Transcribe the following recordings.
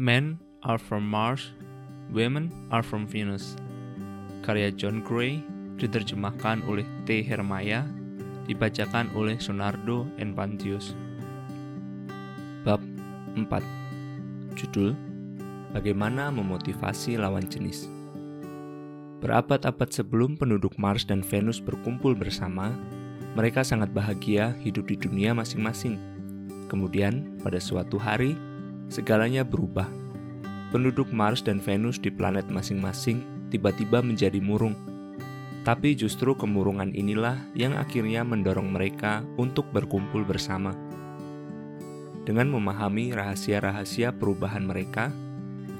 Men are from Mars, women are from Venus. Karya John Gray diterjemahkan oleh T. Hermaya, dibacakan oleh Sonardo Enpantius. Bab 4 Judul Bagaimana memotivasi lawan jenis Berabad-abad sebelum penduduk Mars dan Venus berkumpul bersama, mereka sangat bahagia hidup di dunia masing-masing. Kemudian, pada suatu hari, segalanya berubah. Penduduk Mars dan Venus di planet masing-masing tiba-tiba menjadi murung. Tapi justru kemurungan inilah yang akhirnya mendorong mereka untuk berkumpul bersama. Dengan memahami rahasia-rahasia perubahan mereka,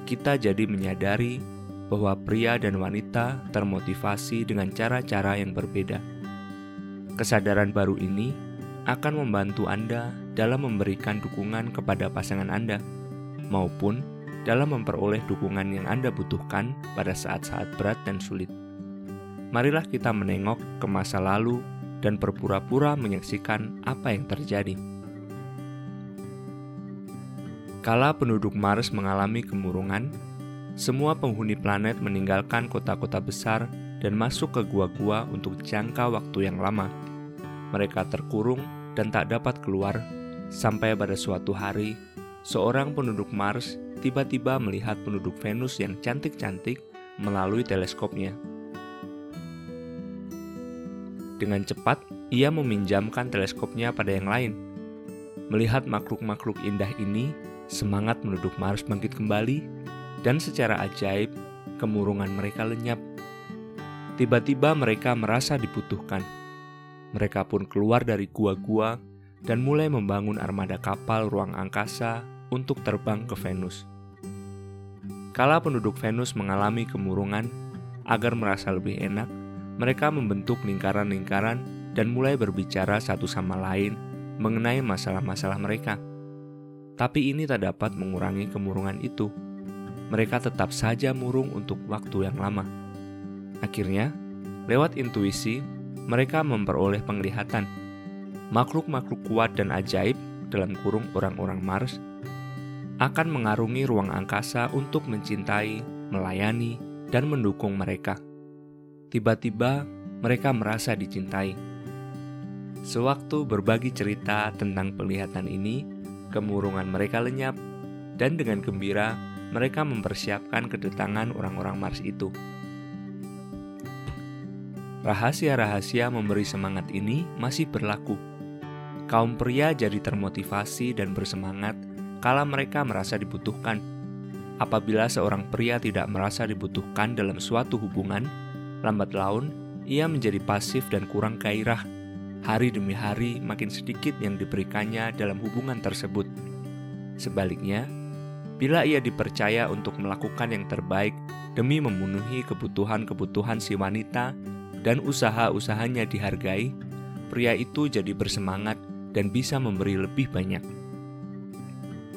kita jadi menyadari bahwa pria dan wanita termotivasi dengan cara-cara yang berbeda. Kesadaran baru ini akan membantu Anda dalam memberikan dukungan kepada pasangan Anda maupun dalam memperoleh dukungan yang Anda butuhkan pada saat-saat berat dan sulit. Marilah kita menengok ke masa lalu dan berpura-pura menyaksikan apa yang terjadi. Kala penduduk Mars mengalami kemurungan, semua penghuni planet meninggalkan kota-kota besar dan masuk ke gua-gua untuk jangka waktu yang lama. Mereka terkurung dan tak dapat keluar sampai pada suatu hari seorang penduduk Mars tiba-tiba melihat penduduk Venus yang cantik-cantik melalui teleskopnya. Dengan cepat, ia meminjamkan teleskopnya pada yang lain. Melihat makhluk-makhluk indah ini, semangat penduduk Mars bangkit kembali, dan secara ajaib, kemurungan mereka lenyap. Tiba-tiba mereka merasa dibutuhkan. Mereka pun keluar dari gua-gua dan mulai membangun armada kapal ruang angkasa untuk terbang ke Venus. Kala penduduk Venus mengalami kemurungan, agar merasa lebih enak, mereka membentuk lingkaran-lingkaran dan mulai berbicara satu sama lain mengenai masalah-masalah mereka. Tapi ini tak dapat mengurangi kemurungan itu. Mereka tetap saja murung untuk waktu yang lama. Akhirnya, lewat intuisi, mereka memperoleh penglihatan makhluk-makhluk kuat dan ajaib dalam kurung orang-orang Mars akan mengarungi ruang angkasa untuk mencintai, melayani, dan mendukung mereka. Tiba-tiba mereka merasa dicintai. Sewaktu berbagi cerita tentang penglihatan ini, kemurungan mereka lenyap, dan dengan gembira mereka mempersiapkan kedatangan orang-orang Mars itu. Rahasia-rahasia memberi semangat ini masih berlaku kaum pria jadi termotivasi dan bersemangat kala mereka merasa dibutuhkan. Apabila seorang pria tidak merasa dibutuhkan dalam suatu hubungan, lambat laun ia menjadi pasif dan kurang gairah. Hari demi hari makin sedikit yang diberikannya dalam hubungan tersebut. Sebaliknya, bila ia dipercaya untuk melakukan yang terbaik demi memenuhi kebutuhan-kebutuhan si wanita dan usaha-usahanya dihargai, pria itu jadi bersemangat dan bisa memberi lebih banyak.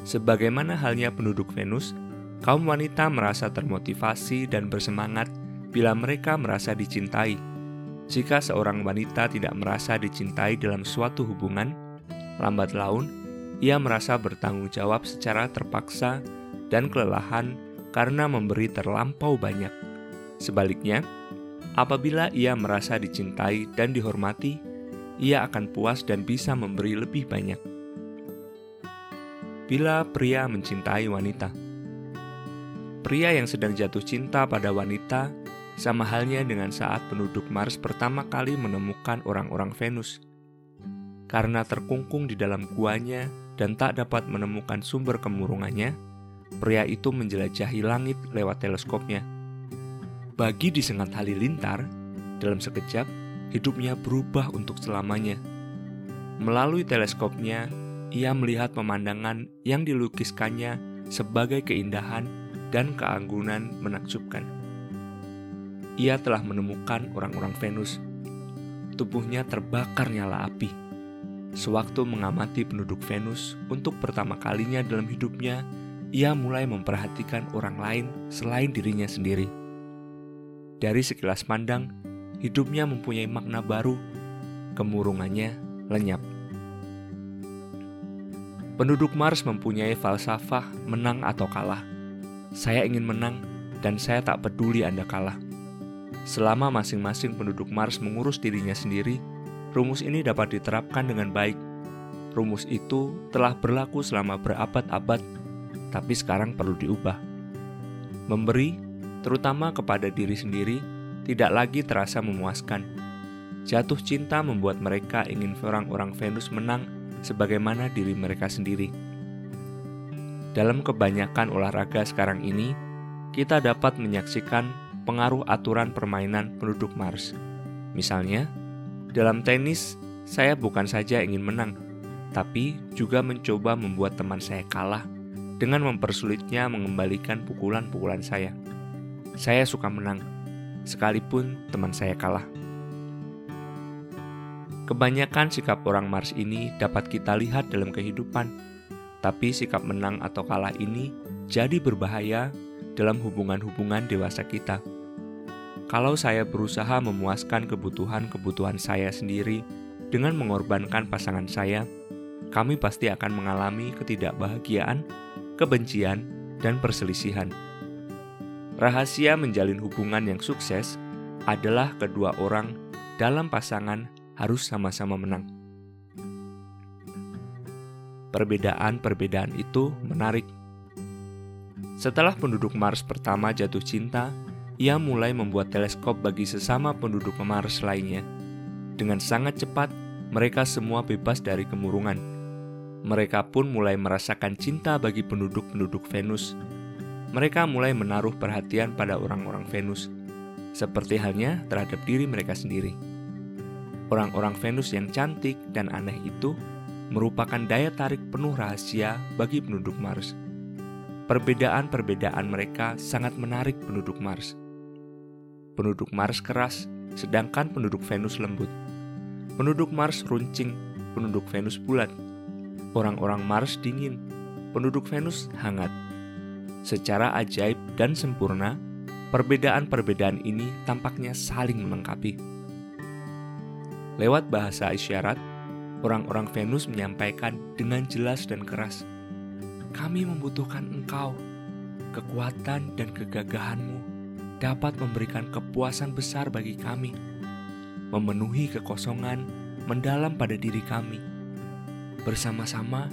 Sebagaimana halnya penduduk Venus, kaum wanita merasa termotivasi dan bersemangat bila mereka merasa dicintai. Jika seorang wanita tidak merasa dicintai dalam suatu hubungan, lambat laun ia merasa bertanggung jawab secara terpaksa dan kelelahan karena memberi terlampau banyak. Sebaliknya, apabila ia merasa dicintai dan dihormati, ia akan puas dan bisa memberi lebih banyak. Bila pria mencintai wanita, pria yang sedang jatuh cinta pada wanita sama halnya dengan saat penduduk Mars pertama kali menemukan orang-orang Venus. Karena terkungkung di dalam guanya dan tak dapat menemukan sumber kemurungannya, pria itu menjelajahi langit lewat teleskopnya. Bagi disengat halilintar, dalam sekejap hidupnya berubah untuk selamanya. Melalui teleskopnya, ia melihat pemandangan yang dilukiskannya sebagai keindahan dan keanggunan menakjubkan. Ia telah menemukan orang-orang Venus. Tubuhnya terbakar nyala api. Sewaktu mengamati penduduk Venus untuk pertama kalinya dalam hidupnya, ia mulai memperhatikan orang lain selain dirinya sendiri. Dari sekilas pandang, hidupnya mempunyai makna baru, kemurungannya lenyap. Penduduk Mars mempunyai falsafah menang atau kalah. Saya ingin menang, dan saya tak peduli Anda kalah. Selama masing-masing penduduk Mars mengurus dirinya sendiri, rumus ini dapat diterapkan dengan baik. Rumus itu telah berlaku selama berabad-abad, tapi sekarang perlu diubah. Memberi, terutama kepada diri sendiri, tidak lagi terasa memuaskan. Jatuh cinta membuat mereka ingin orang-orang Venus menang sebagaimana diri mereka sendiri. Dalam kebanyakan olahraga sekarang ini, kita dapat menyaksikan pengaruh aturan permainan penduduk Mars. Misalnya, dalam tenis, saya bukan saja ingin menang, tapi juga mencoba membuat teman saya kalah dengan mempersulitnya mengembalikan pukulan-pukulan saya. Saya suka menang, sekalipun teman saya kalah. Kebanyakan sikap orang Mars ini dapat kita lihat dalam kehidupan tapi sikap menang atau kalah ini jadi berbahaya dalam hubungan-hubungan dewasa kita. Kalau saya berusaha memuaskan kebutuhan-kebutuhan saya sendiri dengan mengorbankan pasangan saya, kami pasti akan mengalami ketidakbahagiaan, kebencian, dan perselisihan. Rahasia menjalin hubungan yang sukses adalah kedua orang dalam pasangan harus sama-sama menang. Perbedaan-perbedaan itu menarik. Setelah penduduk Mars pertama jatuh cinta, ia mulai membuat teleskop bagi sesama penduduk Mars lainnya. Dengan sangat cepat, mereka semua bebas dari kemurungan. Mereka pun mulai merasakan cinta bagi penduduk-penduduk Venus. Mereka mulai menaruh perhatian pada orang-orang Venus, seperti halnya terhadap diri mereka sendiri. Orang-orang Venus yang cantik dan aneh itu merupakan daya tarik penuh rahasia bagi penduduk Mars. Perbedaan-perbedaan mereka sangat menarik penduduk Mars. Penduduk Mars keras, sedangkan penduduk Venus lembut. Penduduk Mars runcing, penduduk Venus bulat. Orang-orang Mars dingin, penduduk Venus hangat. Secara ajaib dan sempurna, perbedaan-perbedaan ini tampaknya saling melengkapi. Lewat bahasa isyarat, orang-orang Venus menyampaikan dengan jelas dan keras, "Kami membutuhkan engkau. Kekuatan dan kegagahanmu dapat memberikan kepuasan besar bagi kami, memenuhi kekosongan mendalam pada diri kami. Bersama-sama,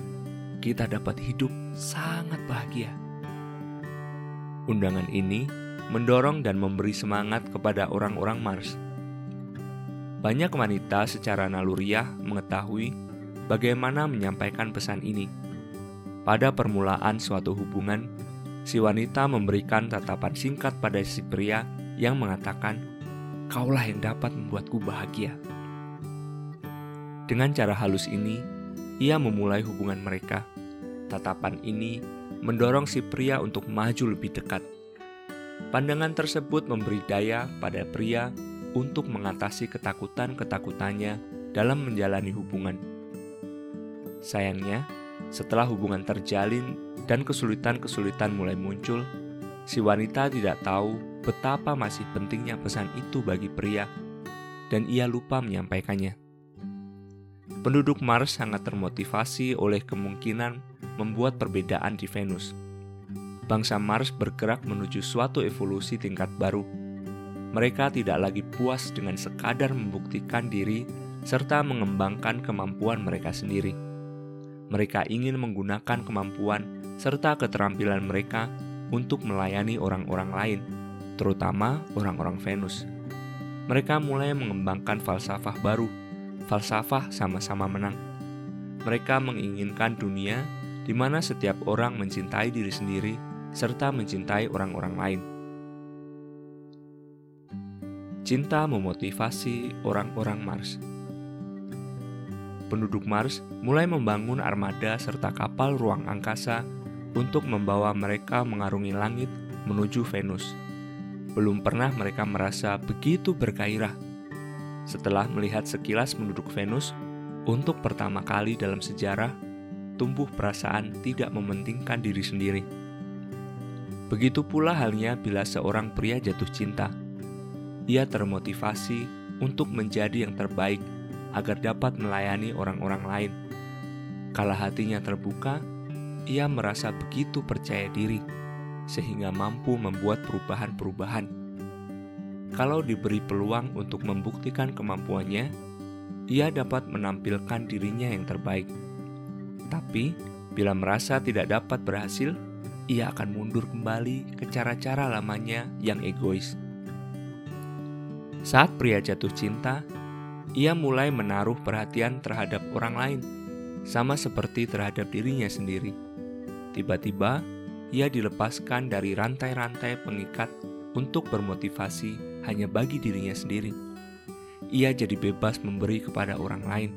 kita dapat hidup sangat bahagia." Undangan ini mendorong dan memberi semangat kepada orang-orang Mars banyak wanita secara naluriah mengetahui bagaimana menyampaikan pesan ini. Pada permulaan suatu hubungan, si wanita memberikan tatapan singkat pada si pria yang mengatakan, "Kaulah yang dapat membuatku bahagia." Dengan cara halus ini, ia memulai hubungan mereka. Tatapan ini mendorong si pria untuk maju lebih dekat. Pandangan tersebut memberi daya pada pria untuk mengatasi ketakutan-ketakutannya dalam menjalani hubungan. Sayangnya, setelah hubungan terjalin dan kesulitan-kesulitan mulai muncul, si wanita tidak tahu betapa masih pentingnya pesan itu bagi pria, dan ia lupa menyampaikannya. Penduduk Mars sangat termotivasi oleh kemungkinan membuat perbedaan di Venus. Bangsa Mars bergerak menuju suatu evolusi tingkat baru mereka tidak lagi puas dengan sekadar membuktikan diri serta mengembangkan kemampuan mereka sendiri. Mereka ingin menggunakan kemampuan serta keterampilan mereka untuk melayani orang-orang lain, terutama orang-orang Venus. Mereka mulai mengembangkan falsafah baru, falsafah sama-sama menang. Mereka menginginkan dunia di mana setiap orang mencintai diri sendiri serta mencintai orang-orang lain Cinta memotivasi orang-orang Mars. Penduduk Mars mulai membangun armada serta kapal ruang angkasa untuk membawa mereka mengarungi langit menuju Venus. Belum pernah mereka merasa begitu bergairah. Setelah melihat sekilas penduduk Venus, untuk pertama kali dalam sejarah, tumbuh perasaan tidak mementingkan diri sendiri. Begitu pula halnya bila seorang pria jatuh cinta ia termotivasi untuk menjadi yang terbaik agar dapat melayani orang-orang lain. Kala hatinya terbuka, ia merasa begitu percaya diri. sehingga mampu membuat perubahan-perubahan. Kalau diberi peluang untuk membuktikan kemampuannya, ia dapat menampilkan dirinya yang terbaik. Tapi, bila merasa tidak dapat berhasil, ia akan mundur kembali ke cara-cara lamanya yang egois. Saat pria jatuh cinta, ia mulai menaruh perhatian terhadap orang lain, sama seperti terhadap dirinya sendiri. Tiba-tiba, ia dilepaskan dari rantai-rantai pengikat untuk bermotivasi hanya bagi dirinya sendiri. Ia jadi bebas memberi kepada orang lain,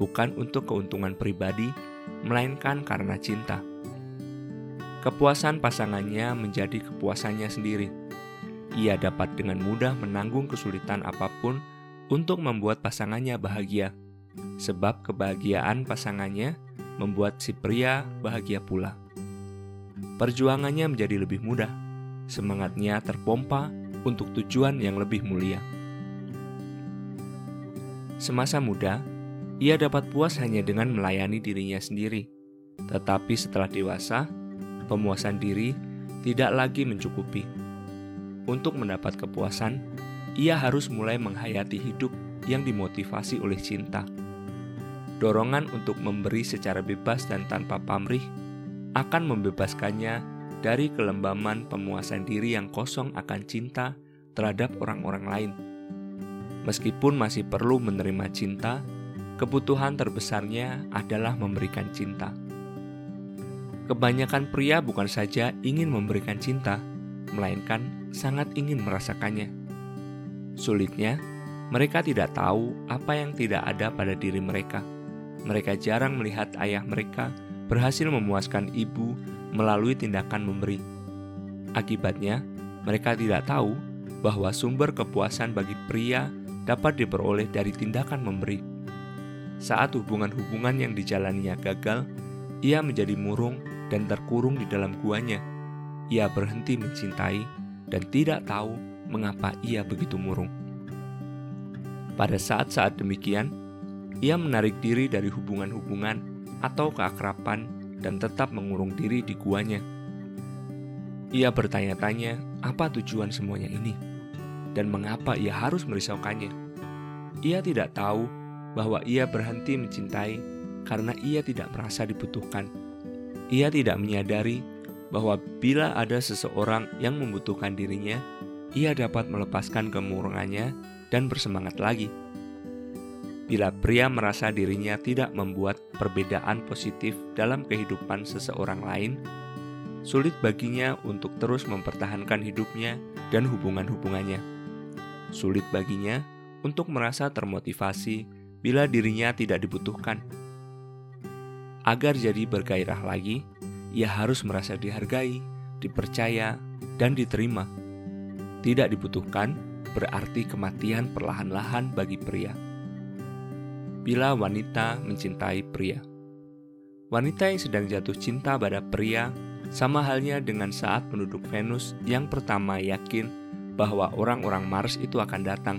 bukan untuk keuntungan pribadi, melainkan karena cinta. Kepuasan pasangannya menjadi kepuasannya sendiri. Ia dapat dengan mudah menanggung kesulitan apa pun untuk membuat pasangannya bahagia, sebab kebahagiaan pasangannya membuat si pria bahagia pula. Perjuangannya menjadi lebih mudah, semangatnya terpompa untuk tujuan yang lebih mulia. Semasa muda, ia dapat puas hanya dengan melayani dirinya sendiri, tetapi setelah dewasa, pemuasan diri tidak lagi mencukupi. Untuk mendapat kepuasan, ia harus mulai menghayati hidup yang dimotivasi oleh cinta. Dorongan untuk memberi secara bebas dan tanpa pamrih akan membebaskannya dari kelembaman pemuasan diri yang kosong akan cinta terhadap orang-orang lain. Meskipun masih perlu menerima cinta, kebutuhan terbesarnya adalah memberikan cinta. Kebanyakan pria bukan saja ingin memberikan cinta, melainkan sangat ingin merasakannya. Sulitnya, mereka tidak tahu apa yang tidak ada pada diri mereka. Mereka jarang melihat ayah mereka berhasil memuaskan ibu melalui tindakan memberi. Akibatnya, mereka tidak tahu bahwa sumber kepuasan bagi pria dapat diperoleh dari tindakan memberi. Saat hubungan-hubungan yang dijalaninya gagal, ia menjadi murung dan terkurung di dalam guanya. Ia berhenti mencintai dan tidak tahu mengapa ia begitu murung. Pada saat-saat demikian, ia menarik diri dari hubungan-hubungan atau keakraban dan tetap mengurung diri di guanya. Ia bertanya-tanya apa tujuan semuanya ini dan mengapa ia harus merisaukannya. Ia tidak tahu bahwa ia berhenti mencintai karena ia tidak merasa dibutuhkan. Ia tidak menyadari bahwa bila ada seseorang yang membutuhkan dirinya, ia dapat melepaskan kemurungannya dan bersemangat lagi. Bila pria merasa dirinya tidak membuat perbedaan positif dalam kehidupan seseorang lain, sulit baginya untuk terus mempertahankan hidupnya dan hubungan-hubungannya. Sulit baginya untuk merasa termotivasi bila dirinya tidak dibutuhkan Agar jadi bergairah lagi, ia harus merasa dihargai, dipercaya, dan diterima. Tidak dibutuhkan berarti kematian perlahan-lahan bagi pria. Bila wanita mencintai pria, wanita yang sedang jatuh cinta pada pria sama halnya dengan saat penduduk Venus yang pertama yakin bahwa orang-orang Mars itu akan datang.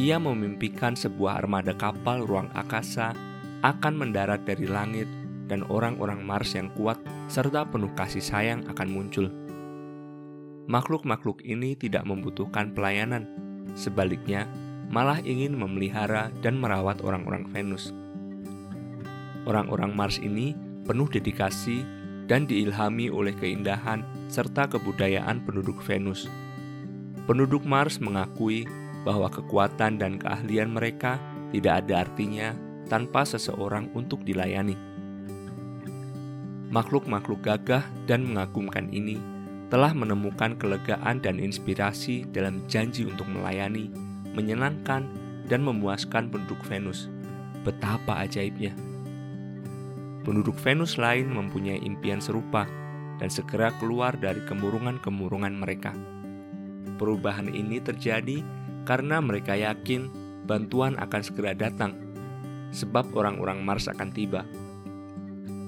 Ia memimpikan sebuah armada kapal ruang angkasa akan mendarat dari langit dan orang-orang Mars yang kuat serta penuh kasih sayang akan muncul. Makhluk-makhluk ini tidak membutuhkan pelayanan, sebaliknya malah ingin memelihara dan merawat orang-orang Venus. Orang-orang Mars ini penuh dedikasi dan diilhami oleh keindahan serta kebudayaan penduduk Venus. Penduduk Mars mengakui bahwa kekuatan dan keahlian mereka tidak ada artinya tanpa seseorang untuk dilayani. Makhluk-makhluk gagah dan mengagumkan ini telah menemukan kelegaan dan inspirasi dalam janji untuk melayani, menyenangkan, dan memuaskan penduduk Venus. Betapa ajaibnya! Penduduk Venus lain mempunyai impian serupa dan segera keluar dari kemurungan-kemurungan mereka. Perubahan ini terjadi karena mereka yakin bantuan akan segera datang sebab orang-orang Mars akan tiba.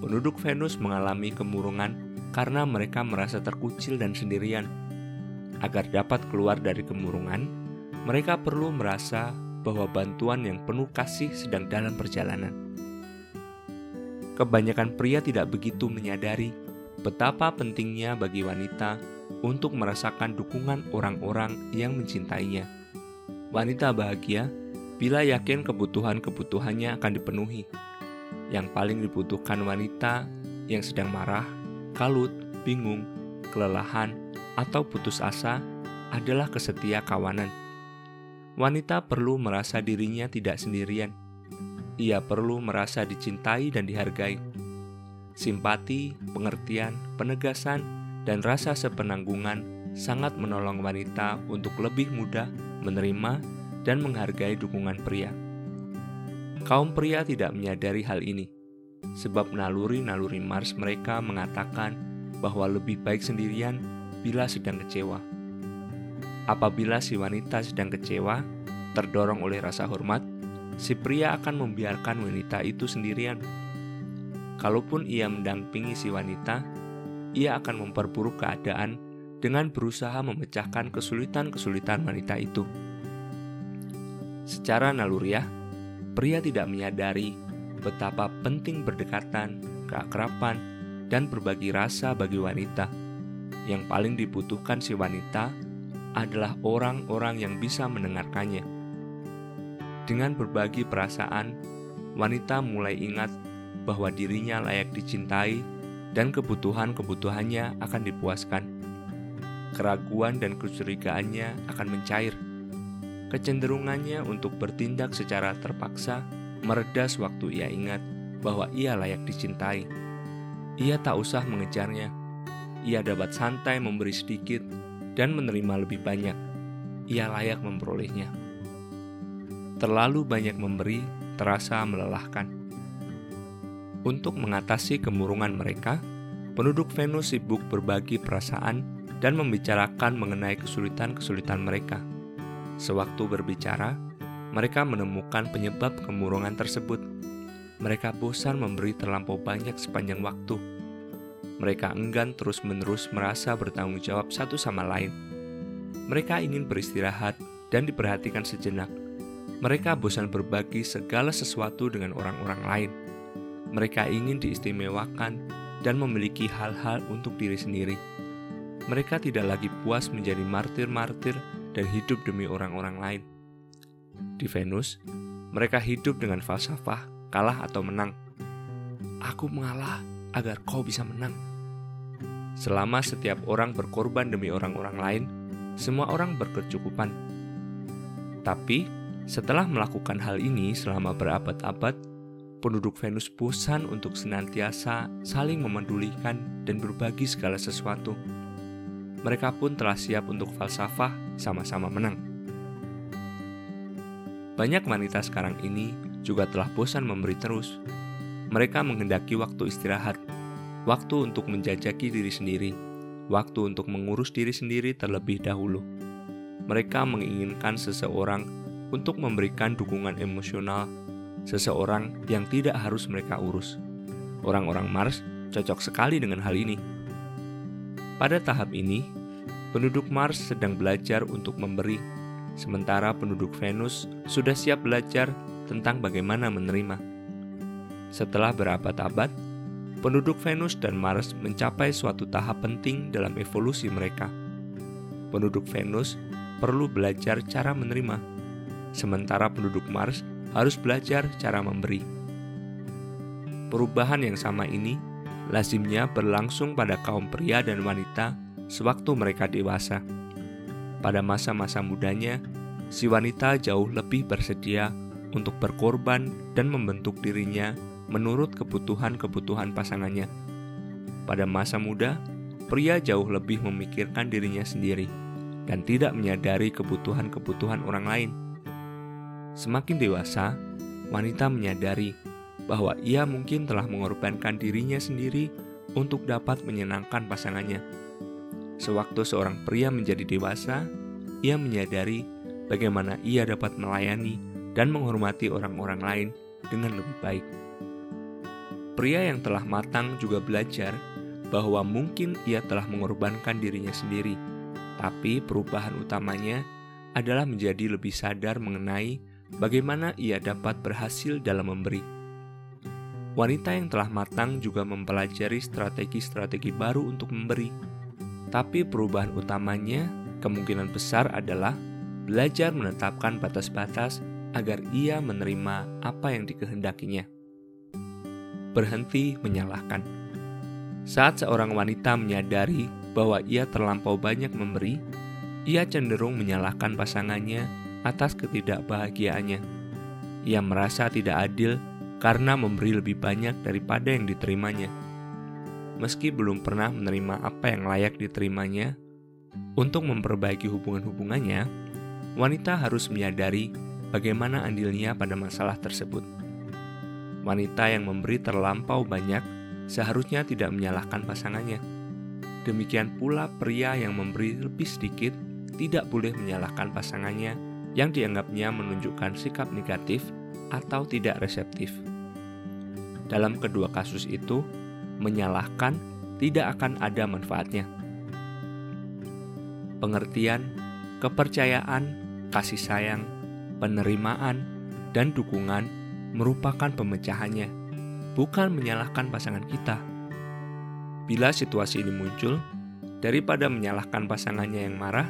Penduduk Venus mengalami kemurungan karena mereka merasa terkucil dan sendirian. Agar dapat keluar dari kemurungan, mereka perlu merasa bahwa bantuan yang penuh kasih sedang dalam perjalanan. Kebanyakan pria tidak begitu menyadari betapa pentingnya bagi wanita untuk merasakan dukungan orang-orang yang mencintainya. Wanita bahagia bila yakin kebutuhan-kebutuhannya akan dipenuhi. Yang paling dibutuhkan wanita yang sedang marah, kalut, bingung, kelelahan, atau putus asa adalah kesetia kawanan. Wanita perlu merasa dirinya tidak sendirian. Ia perlu merasa dicintai dan dihargai. Simpati, pengertian, penegasan, dan rasa sepenanggungan sangat menolong wanita untuk lebih mudah menerima dan menghargai dukungan pria. Kaum pria tidak menyadari hal ini, sebab naluri-naluri Mars mereka mengatakan bahwa lebih baik sendirian bila sedang kecewa. Apabila si wanita sedang kecewa, terdorong oleh rasa hormat, si pria akan membiarkan wanita itu sendirian. Kalaupun ia mendampingi si wanita, ia akan memperburuk keadaan dengan berusaha memecahkan kesulitan-kesulitan wanita itu. Secara naluriah, pria tidak menyadari betapa penting berdekatan, keakraban, dan berbagi rasa bagi wanita. Yang paling dibutuhkan si wanita adalah orang-orang yang bisa mendengarkannya. Dengan berbagi perasaan, wanita mulai ingat bahwa dirinya layak dicintai dan kebutuhan-kebutuhannya akan dipuaskan. Keraguan dan kecurigaannya akan mencair kecenderungannya untuk bertindak secara terpaksa mereda sewaktu ia ingat bahwa ia layak dicintai. Ia tak usah mengejarnya. Ia dapat santai memberi sedikit dan menerima lebih banyak. Ia layak memperolehnya. Terlalu banyak memberi terasa melelahkan. Untuk mengatasi kemurungan mereka, penduduk Venus sibuk berbagi perasaan dan membicarakan mengenai kesulitan-kesulitan mereka. Sewaktu berbicara, mereka menemukan penyebab kemurungan tersebut. Mereka bosan memberi terlampau banyak sepanjang waktu. Mereka enggan terus-menerus merasa bertanggung jawab satu sama lain. Mereka ingin beristirahat dan diperhatikan sejenak. Mereka bosan berbagi segala sesuatu dengan orang-orang lain. Mereka ingin diistimewakan dan memiliki hal-hal untuk diri sendiri. Mereka tidak lagi puas menjadi martir-martir dan hidup demi orang-orang lain. Di Venus, mereka hidup dengan falsafah kalah atau menang. Aku mengalah agar kau bisa menang. Selama setiap orang berkorban demi orang-orang lain, semua orang berkecukupan. Tapi, setelah melakukan hal ini selama berabad-abad, penduduk Venus bosan untuk senantiasa saling memedulikan dan berbagi segala sesuatu mereka pun telah siap untuk falsafah sama-sama menang. Banyak wanita sekarang ini juga telah bosan memberi terus. Mereka menghendaki waktu istirahat, waktu untuk menjajaki diri sendiri, waktu untuk mengurus diri sendiri terlebih dahulu. Mereka menginginkan seseorang untuk memberikan dukungan emosional, seseorang yang tidak harus mereka urus. Orang-orang Mars cocok sekali dengan hal ini. Pada tahap ini, penduduk Mars sedang belajar untuk memberi, sementara penduduk Venus sudah siap belajar tentang bagaimana menerima. Setelah berabad-abad, penduduk Venus dan Mars mencapai suatu tahap penting dalam evolusi mereka. Penduduk Venus perlu belajar cara menerima, sementara penduduk Mars harus belajar cara memberi. Perubahan yang sama ini lazimnya berlangsung pada kaum pria dan wanita sewaktu mereka dewasa. Pada masa-masa mudanya, si wanita jauh lebih bersedia untuk berkorban dan membentuk dirinya menurut kebutuhan-kebutuhan pasangannya. Pada masa muda, pria jauh lebih memikirkan dirinya sendiri dan tidak menyadari kebutuhan-kebutuhan orang lain. Semakin dewasa, wanita menyadari bahwa ia mungkin telah mengorbankan dirinya sendiri untuk dapat menyenangkan pasangannya. Sewaktu seorang pria menjadi dewasa, ia menyadari bagaimana ia dapat melayani dan menghormati orang-orang lain dengan lebih baik. Pria yang telah matang juga belajar bahwa mungkin ia telah mengorbankan dirinya sendiri, tapi perubahan utamanya adalah menjadi lebih sadar mengenai bagaimana ia dapat berhasil dalam memberi. Wanita yang telah matang juga mempelajari strategi-strategi baru untuk memberi. Tapi perubahan utamanya kemungkinan besar adalah belajar menetapkan batas-batas agar ia menerima apa yang dikehendakinya. Berhenti menyalahkan. Saat seorang wanita menyadari bahwa ia terlampau banyak memberi, ia cenderung menyalahkan pasangannya atas ketidakbahagiaannya. Ia merasa tidak adil karena memberi lebih banyak daripada yang diterimanya. Meski belum pernah menerima apa yang layak diterimanya, untuk memperbaiki hubungan-hubungannya, wanita harus menyadari bagaimana andilnya pada masalah tersebut. Wanita yang memberi terlampau banyak seharusnya tidak menyalahkan pasangannya. Demikian pula pria yang memberi lebih sedikit tidak boleh menyalahkan pasangannya yang dianggapnya menunjukkan sikap negatif atau tidak reseptif. Dalam kedua kasus itu, menyalahkan tidak akan ada manfaatnya. Pengertian, kepercayaan, kasih sayang, penerimaan, dan dukungan merupakan pemecahannya, bukan menyalahkan pasangan kita. Bila situasi ini muncul, daripada menyalahkan pasangannya yang marah,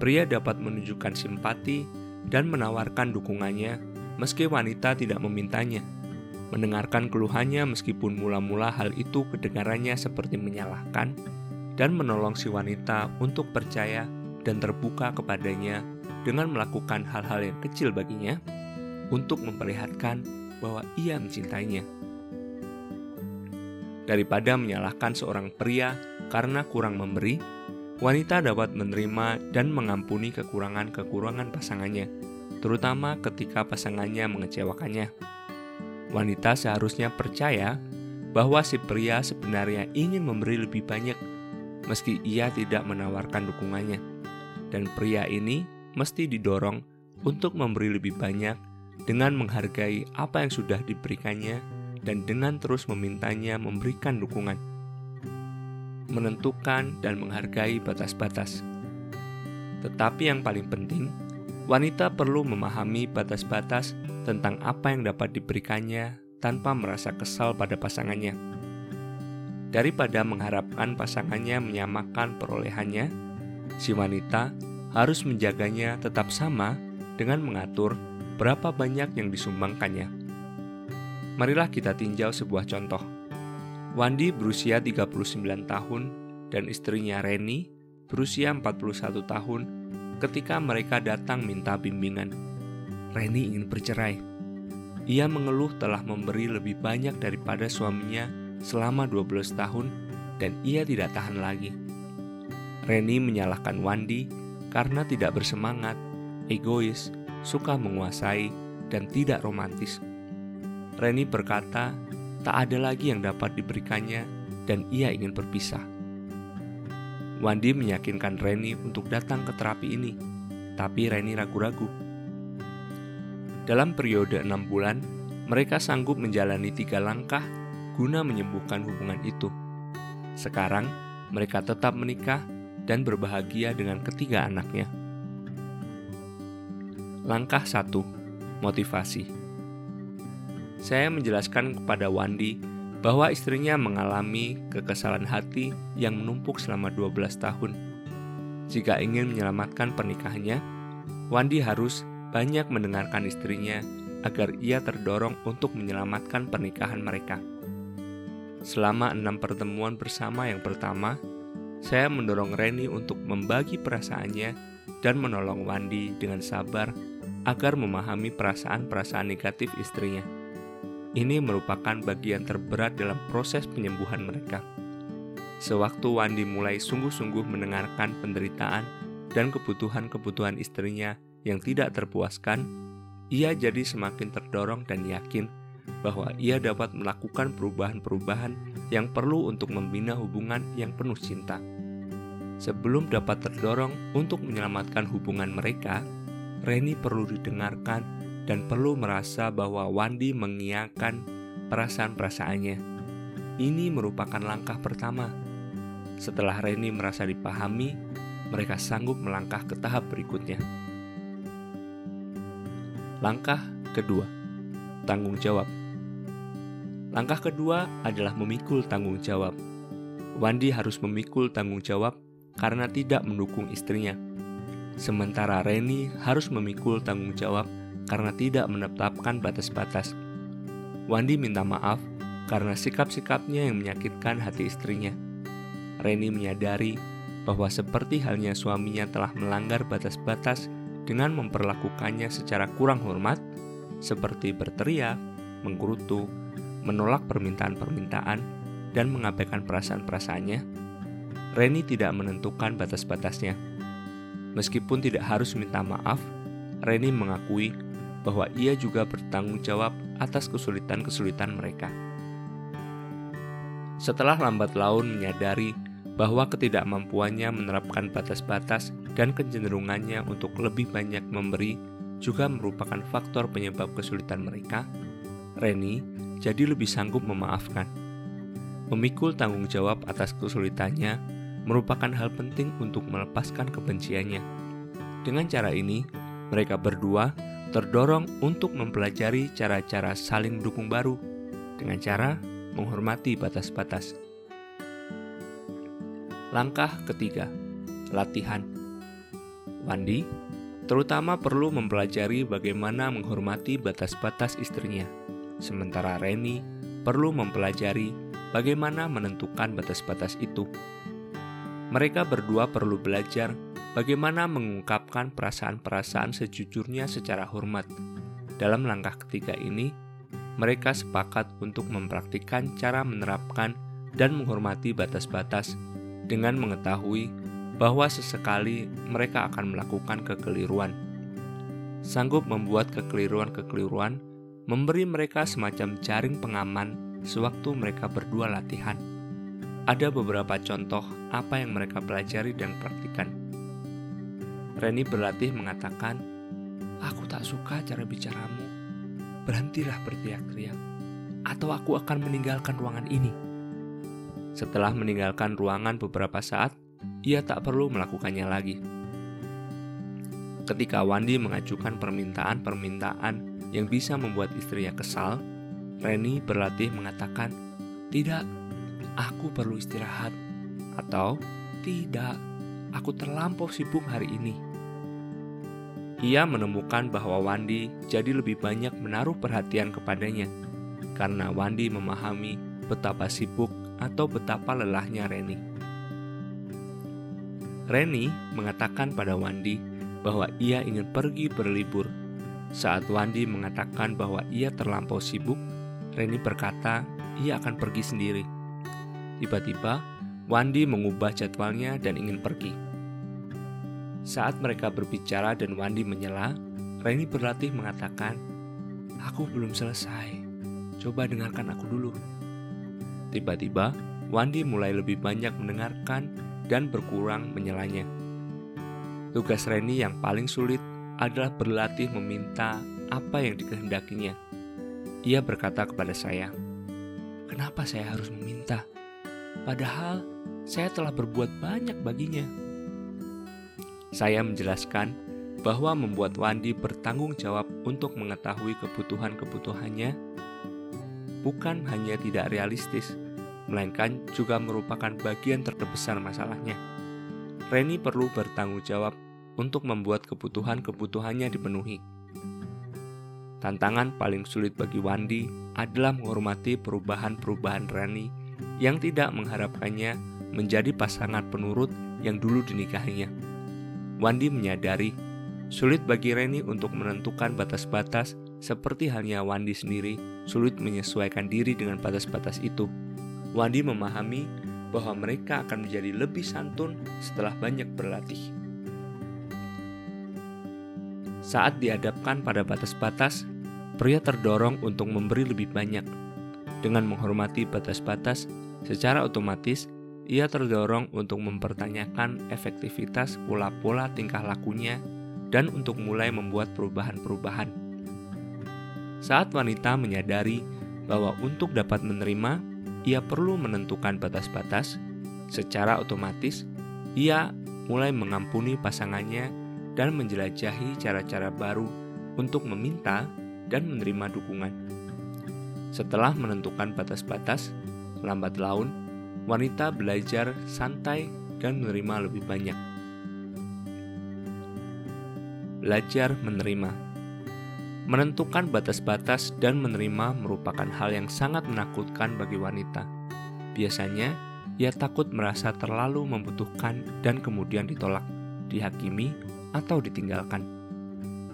pria dapat menunjukkan simpati dan menawarkan dukungannya meski wanita tidak memintanya mendengarkan keluhannya meskipun mula-mula hal itu kedengarannya seperti menyalahkan, dan menolong si wanita untuk percaya dan terbuka kepadanya dengan melakukan hal-hal yang kecil baginya untuk memperlihatkan bahwa ia mencintainya. Daripada menyalahkan seorang pria karena kurang memberi, wanita dapat menerima dan mengampuni kekurangan-kekurangan pasangannya, terutama ketika pasangannya mengecewakannya. Wanita seharusnya percaya bahwa si pria sebenarnya ingin memberi lebih banyak, meski ia tidak menawarkan dukungannya, dan pria ini mesti didorong untuk memberi lebih banyak dengan menghargai apa yang sudah diberikannya dan dengan terus memintanya memberikan dukungan. Menentukan dan menghargai batas-batas. Tetapi yang paling penting, wanita perlu memahami batas-batas tentang apa yang dapat diberikannya tanpa merasa kesal pada pasangannya. Daripada mengharapkan pasangannya menyamakan perolehannya, si wanita harus menjaganya tetap sama dengan mengatur berapa banyak yang disumbangkannya. Marilah kita tinjau sebuah contoh. Wandi berusia 39 tahun dan istrinya Reni berusia 41 tahun ketika mereka datang minta bimbingan. Reni ingin bercerai. Ia mengeluh telah memberi lebih banyak daripada suaminya selama 12 tahun dan ia tidak tahan lagi. Reni menyalahkan Wandi karena tidak bersemangat, egois, suka menguasai, dan tidak romantis. Reni berkata, tak ada lagi yang dapat diberikannya dan ia ingin berpisah. Wandi meyakinkan Reni untuk datang ke terapi ini, tapi Reni ragu-ragu. Dalam periode enam bulan, mereka sanggup menjalani tiga langkah guna menyembuhkan hubungan itu. Sekarang, mereka tetap menikah dan berbahagia dengan ketiga anaknya. Langkah satu, Motivasi Saya menjelaskan kepada Wandi bahwa istrinya mengalami kekesalan hati yang menumpuk selama 12 tahun. Jika ingin menyelamatkan pernikahannya, Wandi harus banyak mendengarkan istrinya agar ia terdorong untuk menyelamatkan pernikahan mereka. Selama enam pertemuan bersama yang pertama, saya mendorong Reni untuk membagi perasaannya dan menolong Wandi dengan sabar agar memahami perasaan-perasaan negatif istrinya. Ini merupakan bagian terberat dalam proses penyembuhan mereka. Sewaktu Wandi mulai sungguh-sungguh mendengarkan penderitaan dan kebutuhan-kebutuhan istrinya yang tidak terpuaskan, ia jadi semakin terdorong dan yakin bahwa ia dapat melakukan perubahan-perubahan yang perlu untuk membina hubungan yang penuh cinta. Sebelum dapat terdorong untuk menyelamatkan hubungan mereka, Reni perlu didengarkan dan perlu merasa bahwa Wandi mengiakan perasaan-perasaannya. Ini merupakan langkah pertama. Setelah Reni merasa dipahami, mereka sanggup melangkah ke tahap berikutnya. Langkah kedua, tanggung jawab. Langkah kedua adalah memikul tanggung jawab. Wandi harus memikul tanggung jawab karena tidak mendukung istrinya. Sementara Reni harus memikul tanggung jawab karena tidak menetapkan batas-batas. Wandi minta maaf karena sikap-sikapnya yang menyakitkan hati istrinya. Reni menyadari bahwa seperti halnya suaminya telah melanggar batas-batas dengan memperlakukannya secara kurang hormat, seperti berteriak, menggerutu, menolak permintaan-permintaan, dan mengabaikan perasaan-perasaannya, Reni tidak menentukan batas-batasnya. Meskipun tidak harus minta maaf, Reni mengakui bahwa ia juga bertanggung jawab atas kesulitan-kesulitan mereka. Setelah lambat laun menyadari bahwa ketidakmampuannya menerapkan batas-batas dan kecenderungannya untuk lebih banyak memberi juga merupakan faktor penyebab kesulitan mereka, Reni jadi lebih sanggup memaafkan. Memikul tanggung jawab atas kesulitannya merupakan hal penting untuk melepaskan kebenciannya. Dengan cara ini, mereka berdua terdorong untuk mempelajari cara-cara saling mendukung baru dengan cara menghormati batas-batas. Langkah ketiga, latihan. Wandi terutama perlu mempelajari bagaimana menghormati batas-batas istrinya, sementara Reni perlu mempelajari bagaimana menentukan batas-batas itu. Mereka berdua perlu belajar bagaimana mengungkapkan perasaan-perasaan sejujurnya secara hormat. Dalam langkah ketiga ini, mereka sepakat untuk mempraktikkan cara menerapkan dan menghormati batas-batas dengan mengetahui bahwa sesekali mereka akan melakukan kekeliruan. Sanggup membuat kekeliruan-kekeliruan memberi mereka semacam jaring pengaman sewaktu mereka berdua latihan. Ada beberapa contoh apa yang mereka pelajari dan praktikan. Reni berlatih mengatakan, "Aku tak suka cara bicaramu berhentilah berteriak-teriak, atau aku akan meninggalkan ruangan ini. Setelah meninggalkan ruangan beberapa saat, ia tak perlu melakukannya lagi. Ketika Wandi mengajukan permintaan-permintaan yang bisa membuat istrinya kesal, Reni berlatih mengatakan, "Tidak, aku perlu istirahat," atau "Tidak, aku terlampau sibuk hari ini." Ia menemukan bahwa Wandi jadi lebih banyak menaruh perhatian kepadanya karena Wandi memahami betapa sibuk atau betapa lelahnya Reni. Reni mengatakan pada Wandi bahwa ia ingin pergi berlibur. Saat Wandi mengatakan bahwa ia terlampau sibuk, Reni berkata ia akan pergi sendiri. Tiba-tiba, Wandi mengubah jadwalnya dan ingin pergi. Saat mereka berbicara dan Wandi menyela, Reni berlatih mengatakan, Aku belum selesai, coba dengarkan aku dulu. Tiba-tiba, Wandi mulai lebih banyak mendengarkan dan berkurang menyelanya. Tugas Reni yang paling sulit adalah berlatih meminta apa yang dikehendakinya. Ia berkata kepada saya, "Kenapa saya harus meminta? Padahal saya telah berbuat banyak baginya." Saya menjelaskan bahwa membuat Wandi bertanggung jawab untuk mengetahui kebutuhan-kebutuhannya bukan hanya tidak realistis, melainkan juga merupakan bagian terbesar masalahnya. Reni perlu bertanggung jawab untuk membuat kebutuhan-kebutuhannya dipenuhi. Tantangan paling sulit bagi Wandi adalah menghormati perubahan-perubahan Reni yang tidak mengharapkannya menjadi pasangan penurut yang dulu dinikahinya. Wandi menyadari sulit bagi Reni untuk menentukan batas-batas seperti halnya Wandi sendiri sulit menyesuaikan diri dengan batas-batas itu. Wandi memahami bahwa mereka akan menjadi lebih santun setelah banyak berlatih. Saat dihadapkan pada batas-batas, pria terdorong untuk memberi lebih banyak. Dengan menghormati batas-batas, secara otomatis ia terdorong untuk mempertanyakan efektivitas pola-pola tingkah lakunya dan untuk mulai membuat perubahan-perubahan. Saat wanita menyadari bahwa untuk dapat menerima, ia perlu menentukan batas-batas, secara otomatis ia mulai mengampuni pasangannya dan menjelajahi cara-cara baru untuk meminta dan menerima dukungan. Setelah menentukan batas-batas, lambat laun wanita belajar santai dan menerima lebih banyak. Belajar menerima, menentukan batas-batas dan menerima merupakan hal yang sangat menakutkan bagi wanita. Biasanya, ia takut merasa terlalu membutuhkan dan kemudian ditolak, dihakimi, atau ditinggalkan.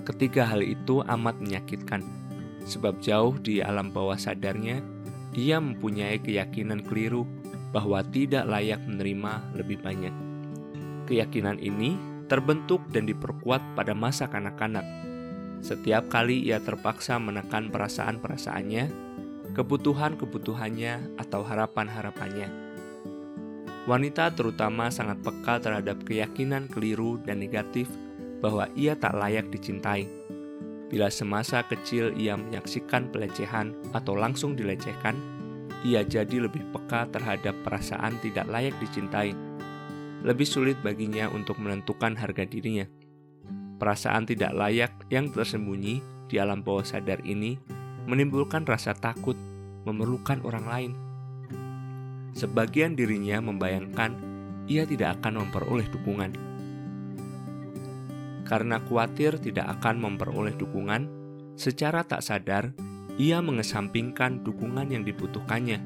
Ketiga hal itu amat menyakitkan, sebab jauh di alam bawah sadarnya, ia mempunyai keyakinan keliru bahwa tidak layak menerima lebih banyak. Keyakinan ini terbentuk dan diperkuat pada masa kanak-kanak. Setiap kali ia terpaksa menekan perasaan-perasaannya, kebutuhan-kebutuhannya, atau harapan-harapannya. Wanita terutama sangat peka terhadap keyakinan keliru dan negatif bahwa ia tak layak dicintai. Bila semasa kecil ia menyaksikan pelecehan atau langsung dilecehkan, ia jadi lebih peka terhadap perasaan tidak layak dicintai lebih sulit baginya untuk menentukan harga dirinya. Perasaan tidak layak yang tersembunyi di alam bawah sadar ini menimbulkan rasa takut memerlukan orang lain. Sebagian dirinya membayangkan ia tidak akan memperoleh dukungan. Karena khawatir tidak akan memperoleh dukungan, secara tak sadar ia mengesampingkan dukungan yang dibutuhkannya.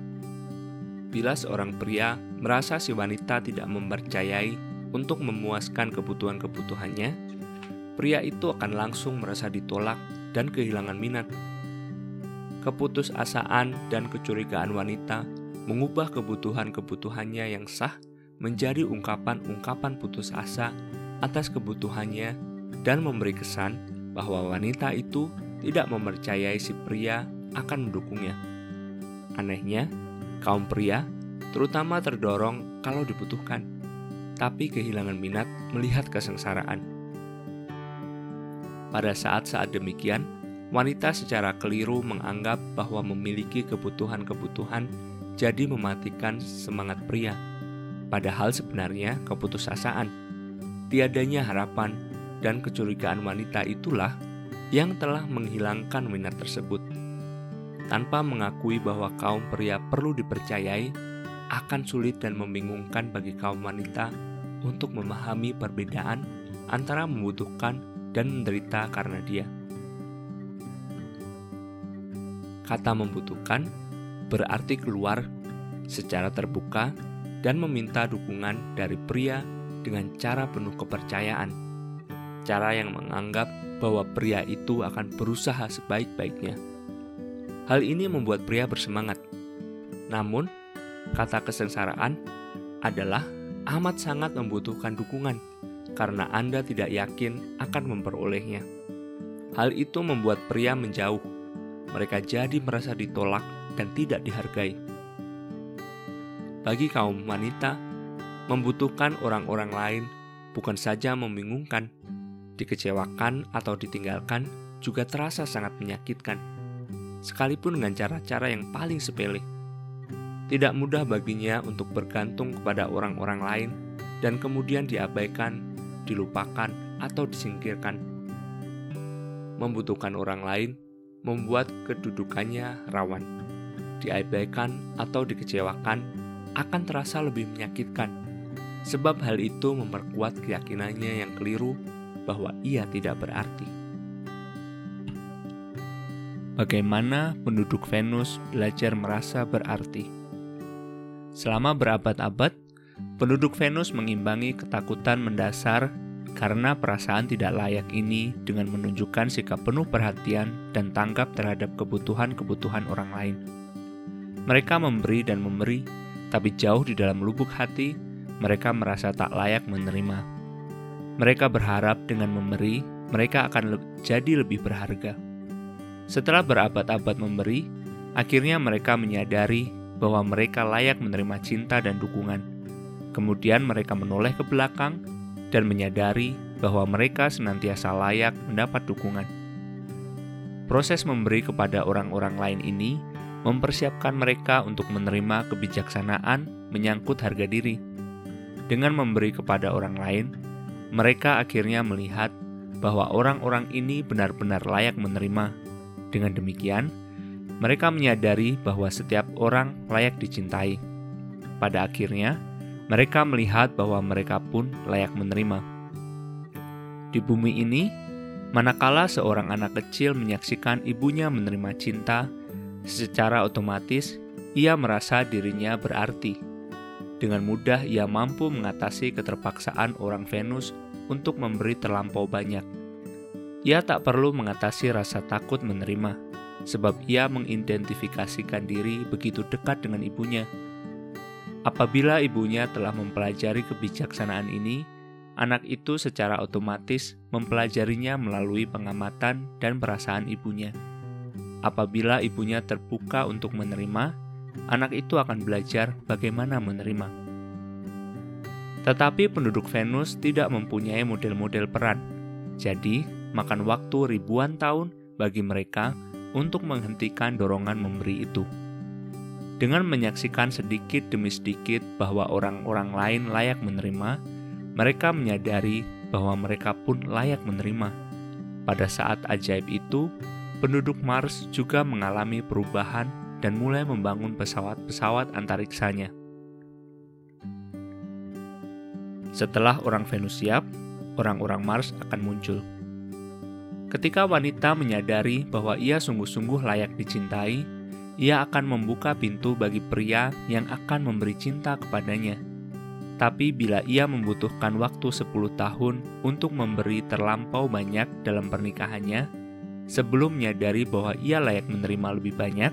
Bila seorang pria merasa si wanita tidak mempercayai untuk memuaskan kebutuhan-kebutuhannya, pria itu akan langsung merasa ditolak dan kehilangan minat. Keputusasaan dan kecurigaan wanita mengubah kebutuhan-kebutuhannya yang sah menjadi ungkapan-ungkapan putus asa atas kebutuhannya dan memberi kesan bahwa wanita itu tidak mempercayai si pria akan mendukungnya. Anehnya, kaum pria terutama terdorong kalau dibutuhkan, tapi kehilangan minat melihat kesengsaraan. Pada saat-saat demikian, wanita secara keliru menganggap bahwa memiliki kebutuhan-kebutuhan jadi mematikan semangat pria. Padahal sebenarnya keputusasaan, tiadanya harapan, dan kecurigaan wanita itulah yang telah menghilangkan minat tersebut. Tanpa mengakui bahwa kaum pria perlu dipercayai, akan sulit dan membingungkan bagi kaum wanita untuk memahami perbedaan antara membutuhkan dan menderita karena dia. Kata membutuhkan berarti keluar secara terbuka dan meminta dukungan dari pria dengan cara penuh kepercayaan. Cara yang menganggap bahwa pria itu akan berusaha sebaik-baiknya. Hal ini membuat pria bersemangat. Namun, kata kesengsaraan adalah amat sangat membutuhkan dukungan karena Anda tidak yakin akan memperolehnya. Hal itu membuat pria menjauh. Mereka jadi merasa ditolak dan tidak dihargai. Bagi kaum wanita, membutuhkan orang-orang lain bukan saja membingungkan, dikecewakan atau ditinggalkan juga terasa sangat menyakitkan, sekalipun dengan cara-cara yang paling sepele. Tidak mudah baginya untuk bergantung kepada orang-orang lain dan kemudian diabaikan, dilupakan, atau disingkirkan. Membutuhkan orang lain membuat kedudukannya rawan. Diabaikan atau dikecewakan akan terasa lebih menyakitkan, sebab hal itu memperkuat keyakinannya yang keliru bahwa ia tidak berarti. Bagaimana penduduk Venus belajar merasa berarti? Selama berabad-abad, penduduk Venus mengimbangi ketakutan mendasar karena perasaan tidak layak ini dengan menunjukkan sikap penuh perhatian dan tanggap terhadap kebutuhan-kebutuhan orang lain. Mereka memberi dan memberi, tapi jauh di dalam lubuk hati, mereka merasa tak layak menerima. Mereka berharap dengan memberi, mereka akan le jadi lebih berharga. Setelah berabad-abad memberi, akhirnya mereka menyadari bahwa mereka layak menerima cinta dan dukungan. Kemudian mereka menoleh ke belakang dan menyadari bahwa mereka senantiasa layak mendapat dukungan. Proses memberi kepada orang-orang lain ini mempersiapkan mereka untuk menerima kebijaksanaan menyangkut harga diri. Dengan memberi kepada orang lain, mereka akhirnya melihat bahwa orang-orang ini benar-benar layak menerima. Dengan demikian, Mereka menyadari bahwa setiap orang layak dicintai. Pada akhirnya, mereka melihat bahwa mereka pun layak menerima. Di bumi ini, manakala seorang anak kecil menyaksikan ibunya menerima cinta, secara otomatis ia merasa dirinya berarti. Dengan mudah ia mampu mengatasi keterpaksaan orang Venus untuk memberi terlampau banyak. Ia tak perlu mengatasi rasa takut menerima, sebab ia mengidentifikasikan diri begitu dekat dengan ibunya. Apabila ibunya telah mempelajari kebijaksanaan ini, anak itu secara otomatis mempelajarinya melalui pengamatan dan perasaan ibunya. Apabila ibunya terbuka untuk menerima, anak itu akan belajar bagaimana menerima. Tetapi penduduk Venus tidak mempunyai model-model peran, jadi makan waktu ribuan tahun bagi mereka untuk menghentikan dorongan memberi itu. Dengan menyaksikan sedikit demi sedikit bahwa orang-orang lain layak menerima, mereka menyadari bahwa mereka pun layak menerima. Pada saat ajaib itu, penduduk Mars juga mengalami perubahan dan mulai membangun pesawat-pesawat antariksanya. Setelah orang Venus siap, orang-orang Mars akan muncul. Ketika wanita menyadari bahwa ia sungguh-sungguh layak dicintai, ia akan membuka pintu bagi pria yang akan memberi cinta kepadanya. Tapi bila ia membutuhkan waktu 10 tahun untuk memberi terlampau banyak dalam pernikahannya, sebelum menyadari bahwa ia layak menerima lebih banyak,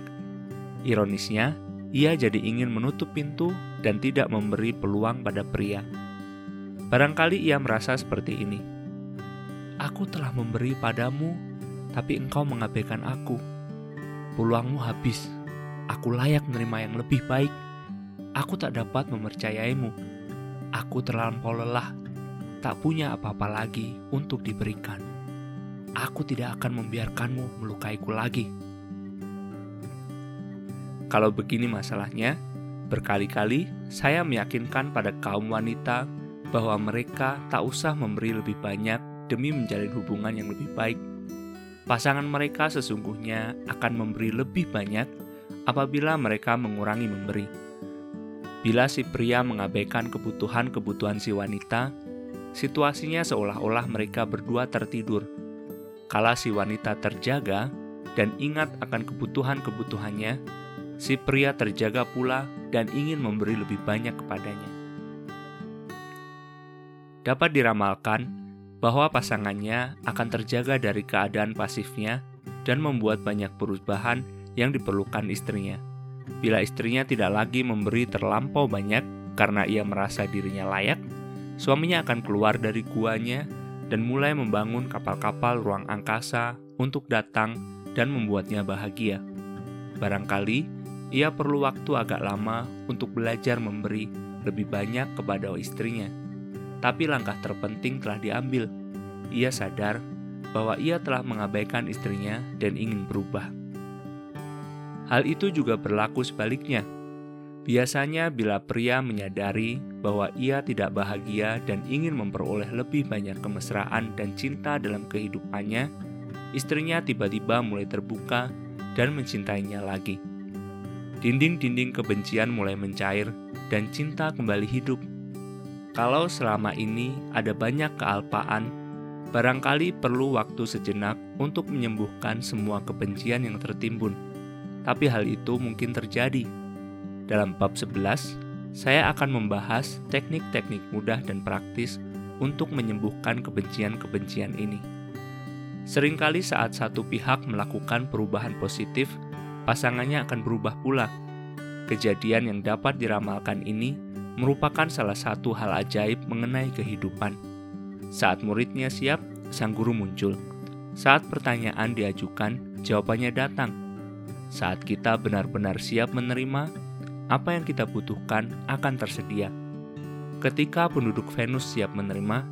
Ironisnya, ia jadi ingin menutup pintu dan tidak memberi peluang pada pria. Barangkali ia merasa seperti ini. Aku telah memberi padamu, tapi engkau mengabaikan aku. Peluangmu habis. Aku layak menerima yang lebih baik. Aku tak dapat mempercayaimu. Aku terlampau lelah, tak punya apa-apa lagi untuk diberikan. Aku tidak akan membiarkanmu melukaiku lagi. Kalau begini masalahnya, berkali-kali saya meyakinkan pada kaum wanita bahwa mereka tak usah memberi lebih banyak demi menjalin hubungan yang lebih baik. Pasangan mereka sesungguhnya akan memberi lebih banyak apabila mereka mengurangi memberi. Bila si pria mengabaikan kebutuhan-kebutuhan si wanita, situasinya seolah-olah mereka berdua tertidur. Kala si wanita terjaga dan ingat akan kebutuhan-kebutuhannya, si pria terjaga pula dan ingin memberi lebih banyak kepadanya. Dapat diramalkan bahwa pasangannya akan terjaga dari keadaan pasifnya dan membuat banyak perubahan yang diperlukan istrinya. Bila istrinya tidak lagi memberi terlampau banyak karena ia merasa dirinya layak, suaminya akan keluar dari guanya dan mulai membangun kapal-kapal ruang angkasa untuk datang dan membuatnya bahagia. Barangkali ia perlu waktu agak lama untuk belajar memberi lebih banyak kepada istrinya. Tapi langkah terpenting telah diambil. Ia sadar bahwa ia telah mengabaikan istrinya dan ingin berubah. Hal itu juga berlaku sebaliknya. Biasanya, bila pria menyadari bahwa ia tidak bahagia dan ingin memperoleh lebih banyak kemesraan dan cinta dalam kehidupannya, istrinya tiba-tiba mulai terbuka dan mencintainya lagi. Dinding-dinding kebencian mulai mencair dan cinta kembali hidup. Kalau selama ini ada banyak kealpaan, barangkali perlu waktu sejenak untuk menyembuhkan semua kebencian yang tertimbun. Tapi hal itu mungkin terjadi. Dalam bab 11, saya akan membahas teknik-teknik mudah dan praktis untuk menyembuhkan kebencian-kebencian ini. Seringkali saat satu pihak melakukan perubahan positif, pasangannya akan berubah pula. Kejadian yang dapat diramalkan ini merupakan salah satu hal ajaib mengenai kehidupan. Saat muridnya siap, sang guru muncul. Saat pertanyaan diajukan, jawabannya datang. Saat kita benar-benar siap menerima, apa yang kita butuhkan akan tersedia. Ketika penduduk Venus siap menerima,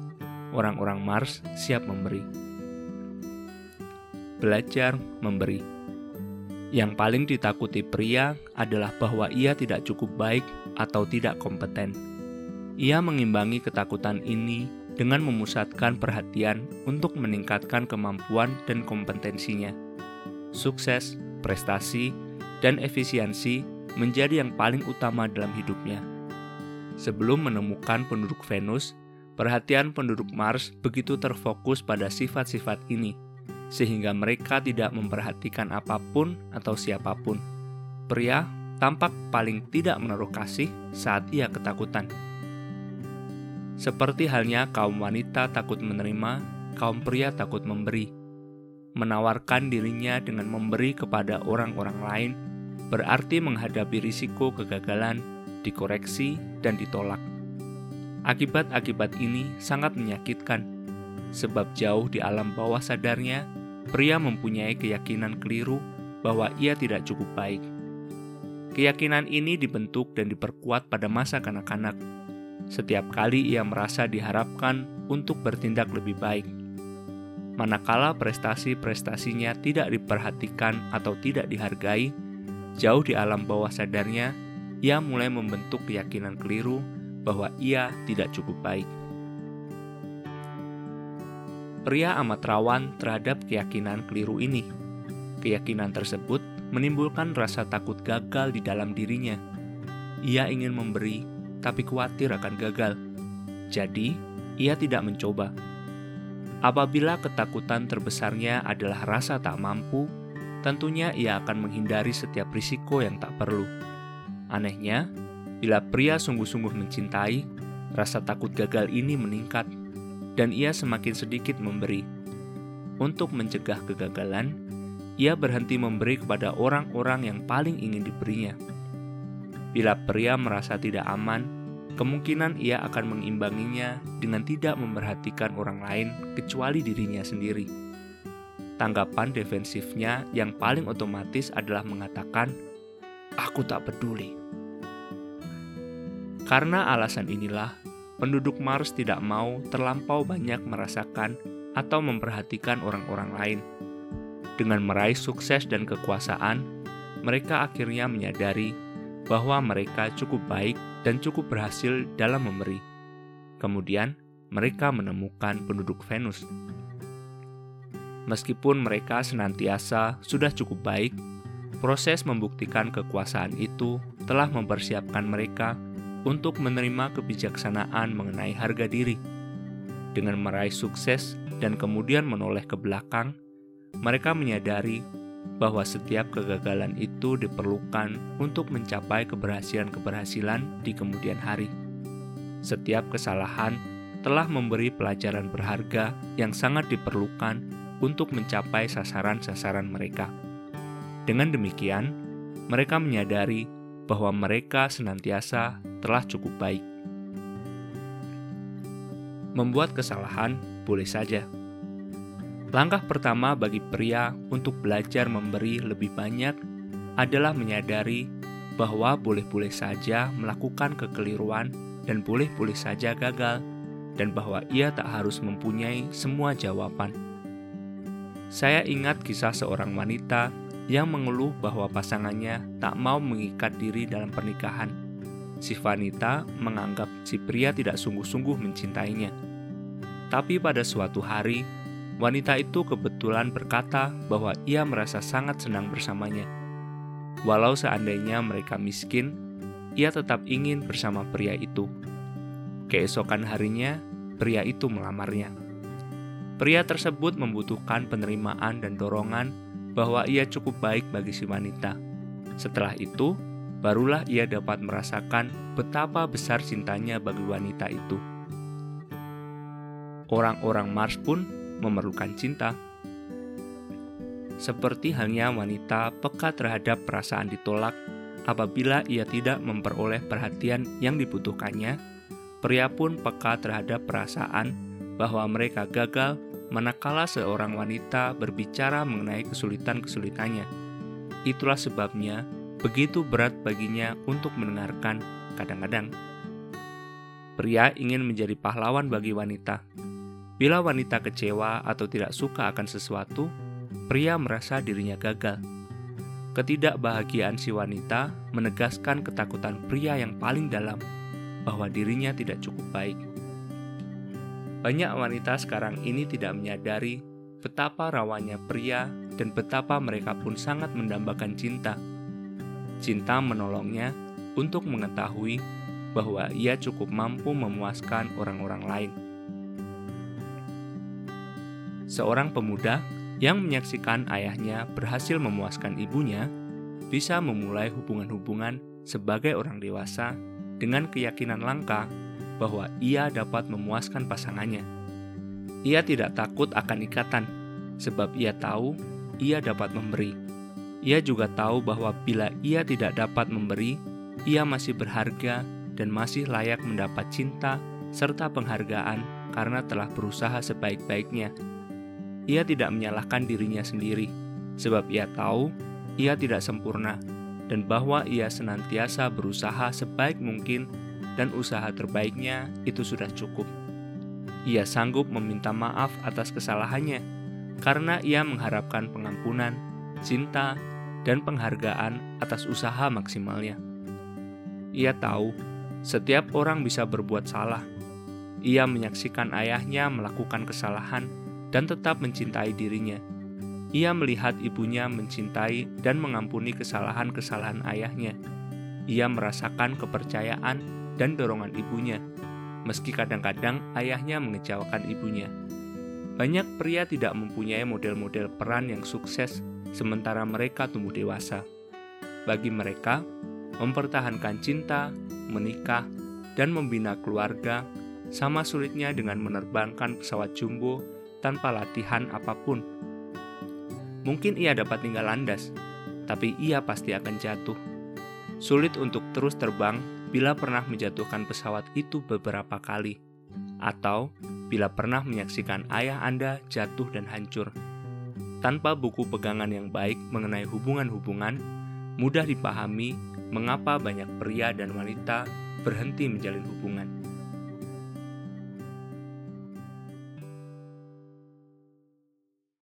orang-orang Mars siap memberi. Belajar memberi. Yang paling ditakuti pria adalah bahwa ia tidak cukup baik atau tidak kompeten. Ia mengimbangi ketakutan ini dengan memusatkan perhatian untuk meningkatkan kemampuan dan kompetensinya. Sukses prestasi, dan efisiensi menjadi yang paling utama dalam hidupnya. Sebelum menemukan penduduk Venus, perhatian penduduk Mars begitu terfokus pada sifat-sifat ini, sehingga mereka tidak memperhatikan apa pun atau siapa pun. Pria tampak paling tidak menaruh kasih saat ia ketakutan. Seperti halnya kaum wanita takut menerima, kaum pria takut memberi. Menawarkan dirinya dengan memberi kepada orang-orang lain berarti menghadapi risiko kegagalan, dikoreksi, dan ditolak. Akibat-akibat ini sangat menyakitkan, sebab jauh di alam bawah sadarnya, pria mempunyai keyakinan keliru bahwa ia tidak cukup baik. Keyakinan ini dibentuk dan diperkuat pada masa kanak-kanak. Setiap kali ia merasa diharapkan untuk bertindak lebih baik. Manakala prestasi-prestasinya tidak diperhatikan atau tidak dihargai, Jauh di alam bawah sadarnya, ia mulai membentuk keyakinan keliru bahwa ia tidak cukup baik. Pria amat rawan terhadap keyakinan keliru ini. Keyakinan tersebut menimbulkan rasa takut gagal di dalam dirinya. Ia ingin memberi, tapi khawatir akan gagal. Jadi, ia tidak mencoba. Apabila ketakutan terbesarnya adalah rasa tak mampu, tentunya ia akan menghindari setiap risiko yang tak perlu. Anehnya, bila pria sungguh-sungguh mencintai, rasa takut gagal ini meningkat, dan ia semakin sedikit memberi. Untuk mencegah kegagalan, ia berhenti memberi kepada orang-orang yang paling ingin diberinya. Bila pria merasa tidak aman, kemungkinan ia akan mengimbanginya dengan tidak memperhatikan orang lain kecuali dirinya sendiri. Tanggapan defensifnya yang paling otomatis adalah mengatakan, "Aku tak peduli." Karena alasan inilah, penduduk Mars tidak mau terlampau banyak merasakan atau memperhatikan orang-orang lain. Dengan meraih sukses dan kekuasaan, mereka akhirnya menyadari bahwa mereka cukup baik dan cukup berhasil dalam memberi. Kemudian, mereka menemukan penduduk Venus Meskipun mereka senantiasa sudah cukup baik, proses membuktikan kekuasaan itu telah mempersiapkan mereka untuk menerima kebijaksanaan mengenai harga diri. Dengan meraih sukses dan kemudian menoleh ke belakang, mereka menyadari bahwa setiap kegagalan itu diperlukan untuk mencapai keberhasilan-keberhasilan di kemudian hari. Setiap kesalahan telah memberi pelajaran berharga yang sangat diperlukan untuk mencapai sasaran-sasaran mereka. Dengan demikian, mereka menyadari bahwa mereka senantiasa telah cukup baik. Membuat kesalahan boleh saja. Langkah pertama bagi pria untuk belajar memberi lebih banyak adalah menyadari bahwa boleh-boleh saja melakukan kekeliruan dan boleh-boleh saja gagal, dan bahwa ia tak harus mempunyai semua jawaban. Saya ingat kisah seorang wanita yang mengeluh bahwa pasangannya tak mau mengikat diri dalam pernikahan. Si wanita menganggap si pria tidak sungguh-sungguh mencintainya. Tapi pada suatu hari, wanita itu kebetulan berkata bahwa ia merasa sangat senang bersamanya. Walau seandainya mereka miskin, ia tetap ingin bersama pria itu. Keesokan harinya, pria itu melamarnya. Pria tersebut membutuhkan penerimaan dan dorongan bahwa ia cukup baik bagi si wanita. Setelah itu, barulah ia dapat merasakan betapa besar cintanya bagi wanita itu. Orang-orang Mars pun memerlukan cinta. Seperti halnya wanita peka terhadap perasaan ditolak apabila ia tidak memperoleh perhatian yang dibutuhkannya, pria pun peka terhadap perasaan bahwa mereka gagal manakala seorang wanita berbicara mengenai kesulitan-kesulitannya. Itulah sebabnya begitu berat baginya untuk mendengarkan kadang-kadang. Pria ingin menjadi pahlawan bagi wanita. Bila wanita kecewa atau tidak suka akan sesuatu, pria merasa dirinya gagal. Ketidakbahagiaan si wanita menegaskan ketakutan pria yang paling dalam bahwa dirinya tidak cukup baik. Banyak wanita sekarang ini tidak menyadari betapa rawannya pria dan betapa mereka pun sangat mendambakan cinta. Cinta menolongnya untuk mengetahui bahwa ia cukup mampu memuaskan orang-orang lain. Seorang pemuda yang menyaksikan ayahnya berhasil memuaskan ibunya bisa memulai hubungan-hubungan sebagai orang dewasa dengan keyakinan langka bahwa ia dapat memuaskan pasangannya. Ia tidak takut akan ikatan, sebab ia tahu ia dapat memberi. Ia juga tahu bahwa bila ia tidak dapat memberi, ia masih berharga dan masih layak mendapat cinta serta penghargaan karena telah berusaha sebaik-baiknya. Ia tidak menyalahkan dirinya sendiri, sebab ia tahu ia tidak sempurna dan bahwa ia senantiasa berusaha sebaik mungkin dan usaha terbaiknya itu sudah cukup. Ia sanggup meminta maaf atas kesalahannya karena ia mengharapkan pengampunan, cinta, dan penghargaan atas usaha maksimalnya. Ia tahu setiap orang bisa berbuat salah. Ia menyaksikan ayahnya melakukan kesalahan dan tetap mencintai dirinya. Ia melihat ibunya mencintai dan mengampuni kesalahan-kesalahan ayahnya. Ia merasakan kepercayaan dan dorongan ibunya, meski kadang-kadang ayahnya mengecewakan ibunya. Banyak pria tidak mempunyai model-model peran yang sukses, sementara mereka tumbuh dewasa. Bagi mereka, mempertahankan cinta, menikah, dan membina keluarga sama sulitnya dengan menerbangkan pesawat jumbo tanpa latihan apa pun. Mungkin ia dapat tinggal landas, tapi ia pasti akan jatuh. Sulit untuk terus terbang bila pernah menjatuhkan pesawat itu beberapa kali, atau bila pernah menyaksikan ayah Anda jatuh dan hancur. Tanpa buku pegangan yang baik mengenai hubungan-hubungan, mudah dipahami mengapa banyak pria dan wanita berhenti menjalin hubungan.